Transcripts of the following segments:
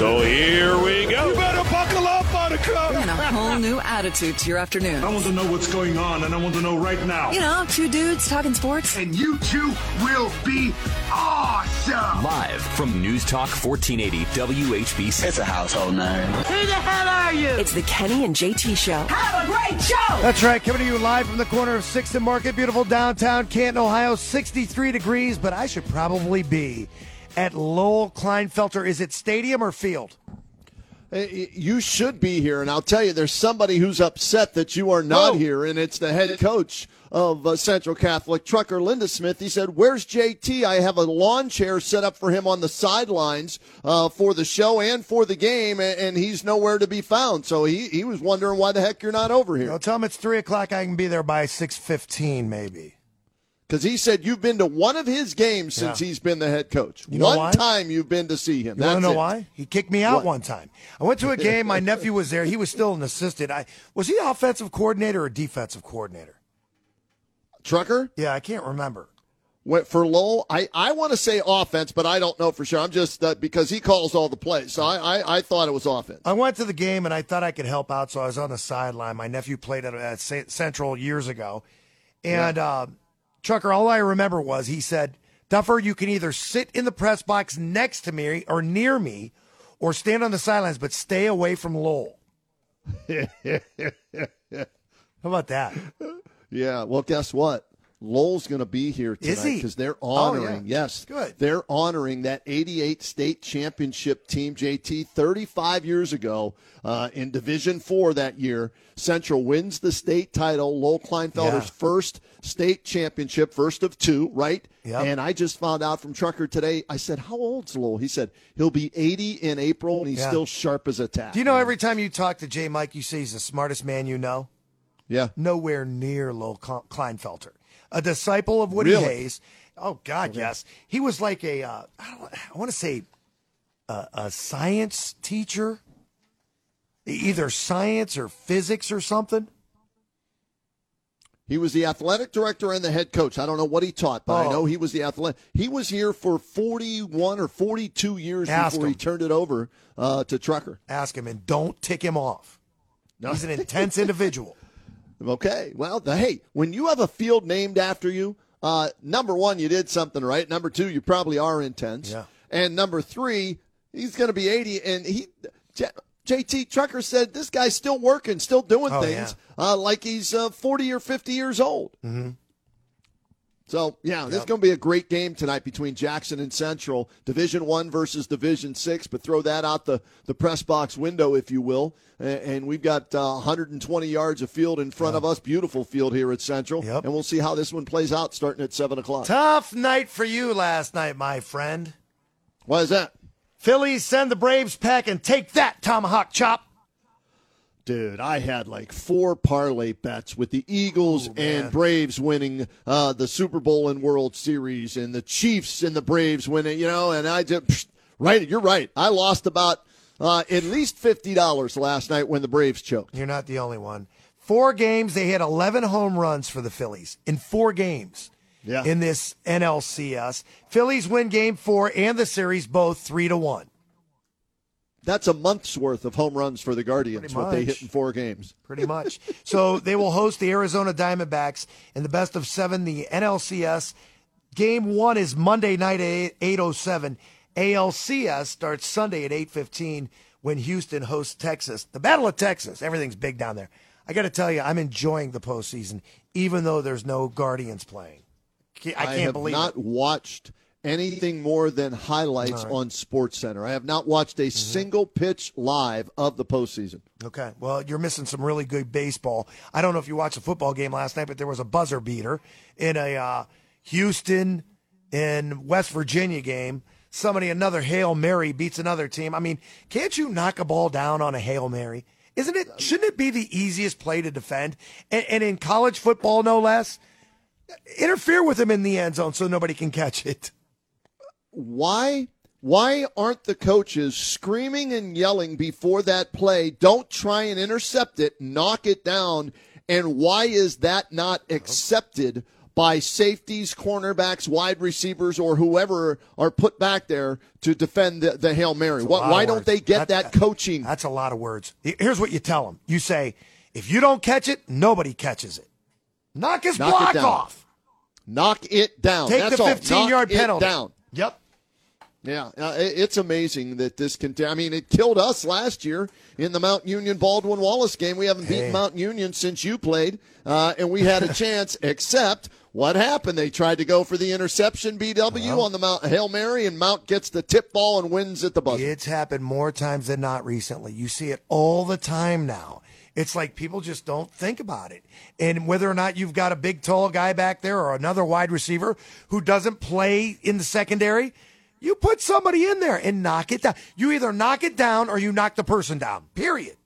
So here we go. You better buckle up, Buttercup. And a whole new attitude to your afternoon. I want to know what's going on, and I want to know right now. You know, two dudes talking sports. And you two will be awesome. Live from News Talk 1480 WHBC. It's a household name. Who the hell are you? It's the Kenny and JT Show. Have a great show. That's right, coming to you live from the corner of 6th and Market, beautiful downtown Canton, Ohio, 63 degrees, but I should probably be at Lowell Klinefelter. Is it stadium or field? You should be here, and I'll tell you, there's somebody who's upset that you are not Whoa. here, and it's the head coach of uh, Central Catholic, Trucker Lindesmith. He said, "Where's JT? I have a lawn chair set up for him on the sidelines uh, for the show and for the game, and, and he's nowhere to be found." So he he was wondering why the heck you're not over here. I'll tell him it's 3 o'clock. I can be there by 6.15 maybe. Because he said you've been to one of his games since Yeah. he's been the head coach. You one time you've been to see him. You want to know it. why? He kicked me out What? one time. I went to a game. My nephew was there. He was still an assistant. I was he offensive coordinator or defensive coordinator? Trucker? Yeah, I can't remember. Went for Lowell. I, I want to say offense, but I don't know for sure. I'm just uh, because he calls all the plays, so I, I, I thought it was offense. I went to the game and I thought I could help out, so I was on the sideline. My nephew played at, at Central years ago, and uh, Trucker. All I remember was he said, "Duffer, you can either sit in the press box next to me or near me, or stand on the sidelines, but stay away from Lowell." How about that? Yeah. Well, guess what? Lowell's going to be here tonight because they're Oh, yeah. honoring. Yes, Good. They're honoring that '88 state championship team. JT, 35 years ago uh, in Division Four that year, Central wins the state title. Lowell Klinefelter's Yeah. first state championship, first of two, right? Yep. And I just found out from Trucker today. I said, "How old's Lowell?" He said, "He'll be 80 in April, and he's Yeah. still sharp as a tack." Do you know every time you talk to Jay Mike, you say he's the smartest man you know? Yeah. Nowhere near Lowell Kle- Klinefelter, a disciple of Woody Really? Hayes. Oh God, yes, he was like a uh, I, don't, I want to say a, a science teacher, either science or physics or something. He was the athletic director and the head coach. I don't know what he taught, but I Oh. know he was the athletic. He was here for 41 or 42 years Ask before he turned it over uh, to Trucker. Ask him and don't tick him off. He's an intense individual. Okay. Well, the, hey, when you have a field named after you, uh, number one, you did something right. Number two, you probably are intense. Yeah. And number three, he's going to be 80. And he, J- JT Trucker said this guy's still working, still doing Oh, things uh, like he's uh, 40 or 50 years old. Mm-hmm. So yeah, this is going to be a great game tonight between Jackson and Central, Division One versus Division Six. But throw that out the the press box window, if you will. And we've got uh, 120 yards of field in front of us, beautiful field here at Central, Yep. and we'll see how this one plays out starting at seven o'clock. Tough night for you last night, my friend. Why is that? Phillies send the Braves packing. Take that, tomahawk chop. Dude, I had like four parlay bets with the Eagles and Braves winning uh, the Super Bowl and World Series, and the Chiefs and the Braves winning. You know, and I just psh, right. You're right. I lost about uh, at least fifty dollars last night when the Braves choked. You're not the only one. Four games, they hit 11 home runs for the Phillies in four games Yeah. in this NLCS. Phillies win game four and the series both three to one. That's a month's worth of home runs for the Guardians. What they hit in four games. Pretty much. so they will host the Arizona Diamondbacks in the best of seven, the NLCS. Game one is Monday night at 8.07. ALCS starts Sunday at 8.15 when Houston hosts Texas. The Battle of Texas. Everything's big down there. I got to tell you, I'm enjoying the postseason, even though there's no Guardians playing. I can't have believe not it. watched anything more than highlights right. Mm-hmm. on Sports Center. I have not watched a single pitch live of the postseason. Okay. Well, you're missing some really good baseball. I don't know if you watched the football game last night, but there was a buzzer beater in a uh, Houston and West Virginia game. Somebody, another Hail Mary beats another team. I mean, can't you knock a ball down on a Hail Mary? Isn't it? Shouldn't it be the easiest play to defend? And, and in college football, no less, interfere with him in the end zone so nobody can catch it. Why? Why aren't the coaches screaming and yelling before that play? Don't try and intercept it, knock it down. And why is that not uh-huh. accepted by safeties, cornerbacks, wide receivers, or whoever are put back there to defend the, the Hail Mary? Why, why don't they get That- that coaching? That's a lot of words. Here's what you tell them. You say, if you don't catch it, nobody catches it. Knock his Knock block off. Knock it down. Take That's the all. 15 Knock yard it penalty. down. Yep. Yeah, uh, it's amazing that this can. I mean, it killed us last year in the Mount Union Baldwin Wallace game. We haven't Hey. beaten Mount Union since you played, uh, and we had a chance. Except what happened? They tried to go for the interception BW on the Mount Hail Mary, and Mount gets the tip ball and wins at the buzzer. It's happened more times than not recently. You see it all the time now. It's like people just don't think about it. And whether or not you've got a big, tall guy back there or another wide receiver who doesn't play in the secondary, you put somebody in there and knock it down. You either knock it down or you knock the person down, period.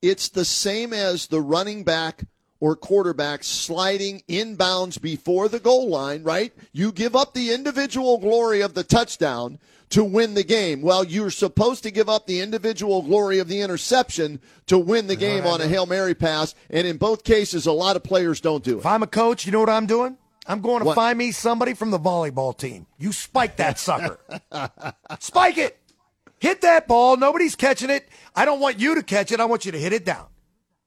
it's the same as the running back or quarterback sliding inbounds before the goal line, right? You give up the individual glory of the touchdown to win the game. Well, you're supposed to give up the individual glory of the interception to win the game on a Hail Mary pass. And in both cases, a lot of players don't do it. If. I'm a coach, you know what I'm doing? I'm going to What? find me somebody from the volleyball team. You spike that sucker. spike it. Hit that ball. Nobody's catching it. I don't want you to catch it. I want you to hit it down.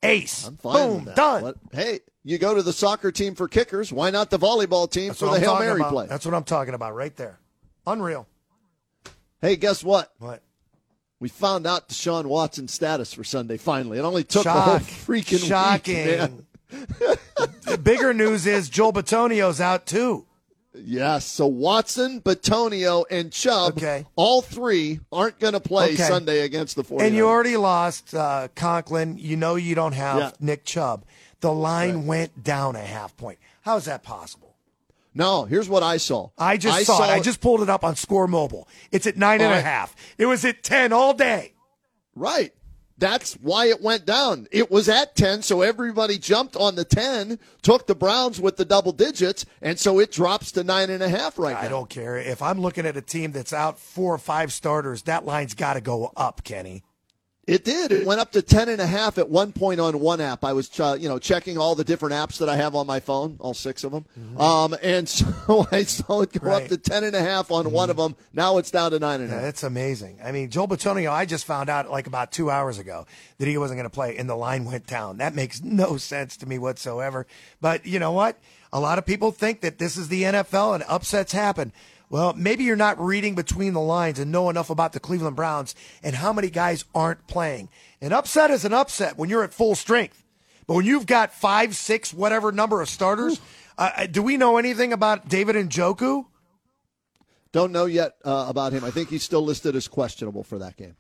Ace. I'm fine with Boom. Done. What- hey, you go to the soccer team for kickers. Why not the volleyball team That's for the I'm Hail Mary about. play? That's what I'm talking about right there. Unreal. Hey, guess what? What? We found out Deshaun Watson's status for Sunday finally. It only took a whole freaking Shocking. week. man. The bigger news is Joel Bitonio's out too. Yes. So Watson, Batonio, and Chubb, Okay. all three aren't going to play Okay. Sunday against the 49ers. And you already lost uh, Conklin. You know you don't have Yeah. Nick Chubb. The line went down a half point. How is that possible? no, here's what I saw. I just saw, it. I just pulled it up on Score Mobile. It's at nine and a half. It was at ten all day. Right. That's why it went down. It was at 10, so everybody jumped on the 10, took the Browns with the double digits, and so it drops to 9.5 right I now. I don't care if I'm looking at a team that's out four or five starters. That line's got to go up, Kenny. It did. It went up to 10.5 at one point on one app. I was, uh, you know, checking all the different apps that I have on my phone, all six of them. Um, and so I saw it go Mm-hmm. Right. up to 10.5 on one of them. Now it's down to 9.5. Yeah, That's amazing. I mean, Joel Bitonio, I just found out like about two hours ago that he wasn't going to play, and the line went down. That makes no sense to me whatsoever. But you know what? A lot of people think that this is the NFL and upsets happen. Well, maybe you're not reading between the lines and know enough about the Cleveland Browns and how many guys aren't playing. An upset is an upset when you're at full strength. But when you've got five, six, whatever number of starters, uh, do we know anything about David and Njoku? Don't know yet uh, about him. I think he's still listed as questionable for that game.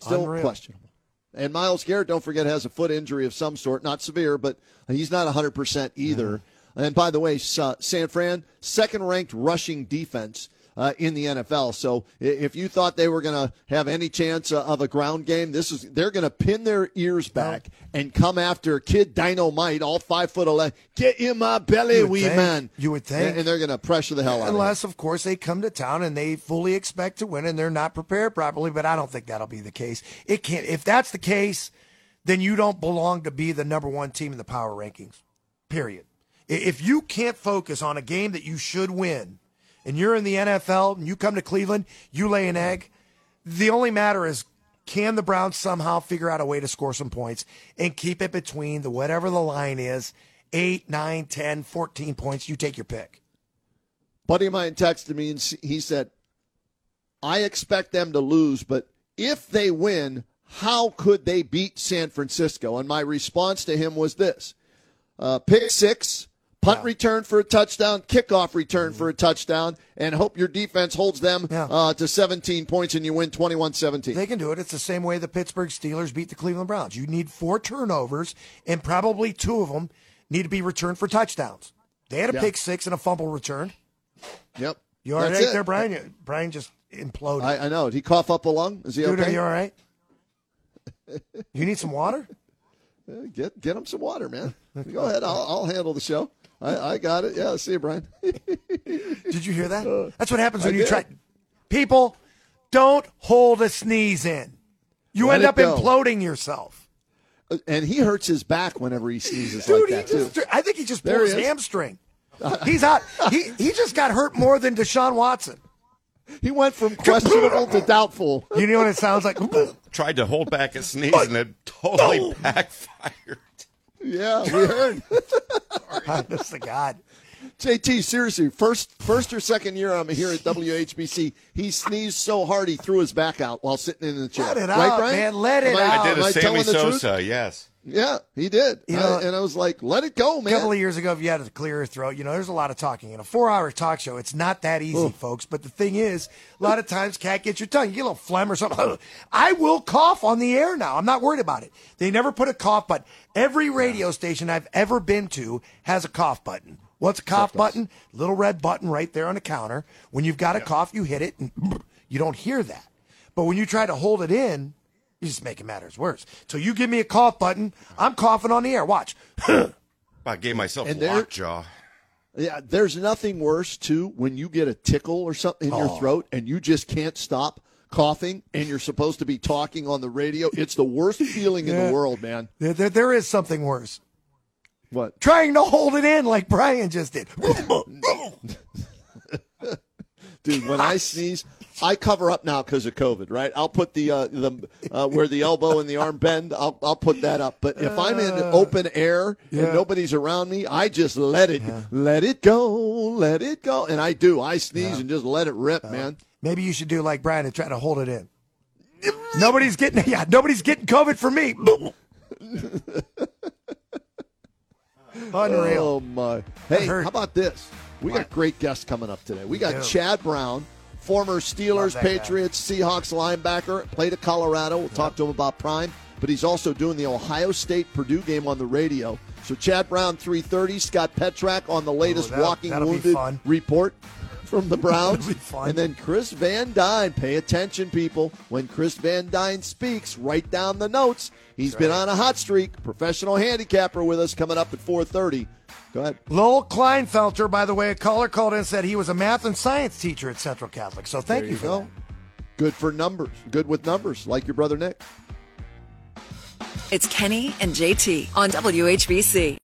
Still Unreal. questionable. And Myles Garrett, don't forget, has a foot injury of some sort. Not severe, but he's not 100% either. And by the way, San Fran, second ranked rushing defense uh, in the NFL. So if you thought they were going to have any chance uh, of a ground game, this is they're going to pin their ears back and come after Kid Dynamite, all five foot eleven. Get in my belly, wee think. man. You would think. And, and they're going to pressure the hell out of. Unless, of course, they come to town and they fully expect to win and they're not prepared properly. But I don't think that'll be the case. It can't. If that's the case, then you don't belong to be the number one team in the power rankings. Period. If you can't focus on a game that you should win, and you're in the NFL and you come to Cleveland, you lay an egg. The only matter is can the Browns somehow figure out a way to score some points and keep it between the whatever the line is, 8, 9, 10, 14 points, you take your pick. buddy of mine texted me and he said, I expect them to lose, but if they win, how could they beat San Francisco? And my response to him was this uh, pick six, punt return for a touchdown, kickoff return for a touchdown, and hope your defense holds them Yeah. uh, to 17 points and you win 21 17. They can do it. It's the same way the Pittsburgh Steelers beat the Cleveland Browns. You need four turnovers, and probably two of them need to be returned for touchdowns. They had a Yeah. pick six and a fumble return. Yep. You all right it. there, Brian? Brian just imploded. I, I know. Did he cough up a lung? Is he Dude, okay? are you all right? You need some water? Get get him some water, man. Go ahead. I'll, I'll handle the show. I, I got it. Yeah. See you, Brian. Did you hear that? That's what happens when Uh, I you did. try. People, don't hold a sneeze in. You Let end up go. imploding yourself. and he hurts his back whenever he sneezes Dude, like he that too. I think he just There pulled his is. hamstring. He's out. He he just got hurt more than Deshaun Watson. He went from questionable to doubtful. You know what it sounds like? Tried to hold back a sneeze and it totally backfired. Yeah, we heard. Honest to God. JT, seriously, first first or second year I'm here at WHBC, he sneezed so hard he threw his back out while sitting in the chair. Let it right, out, Brian? man. Let it I- out. I did am Sammy telling the truth? Sosa, yes. Yeah, he did. You know- I- and I was like, let it go, man. A couple of years ago, if you had a clear throat, you know, there's a lot of talking. In a four hour talk show, it's not that easy, folks. But the thing is, a lot of times, can't get your tongue. You get a little phlegm or something. I will cough on the air now. I'm not worried about it. They never put a cough button. Every radio station I've ever been to has a cough button. What's a cough button? Little red button right there on the counter. When you've got a cough, you hit it, and you don't hear that. But when you try to hold it in, you just making matters worse. So you give me a cough button, I'm coughing on the air. Watch. I gave myself And there- lockjaw. Yeah, there's nothing worse too when you get a tickle or something in Oh. your throat and you just can't stop coughing and you're supposed to be talking on the radio. It's the worst feeling in the world, man. There, there, there is something worse. What? Trying to hold it in like Brian just did. Dude, when I sneeze, I cover up now because of COVID, right? I'll put the uh, the uh, where the elbow and the arm bend. I'll I'll put that up. But if I'm in open air yeah. and nobody's around me, I just let it let it go, let it go, and I do. I sneeze and just let it rip, man. Maybe you should do like Brian and try to hold it in. Nobody's getting yeah, nobody's getting COVID for me. Unreal. Oh my! Hey, how about this? We got great guests coming up today. We got do. Chad Brown, former Steelers, that guy. Patriots, Seahawks linebacker, played at Colorado. We'll talk to him about Prime, but he's also doing the Ohio State Purdue game on the radio. So Chad Brown, three thirty. Scott Petrak on the latest that'll- walking that'll wounded report from the Browns. And then Chris Van Dyne. Pay attention, people. When Chris Van Dyne speaks, write down the notes. He's been on a hot streak. Professional handicapper with us coming up at four thirty. Go ahead. Lowell Klinefelter, by the way, a caller called in and said he was a math and science teacher at Central Catholic. So thank There you, you for go. that. Good for numbers. Good with numbers, like your brother Nick. It's Kenny and JT on WHBC.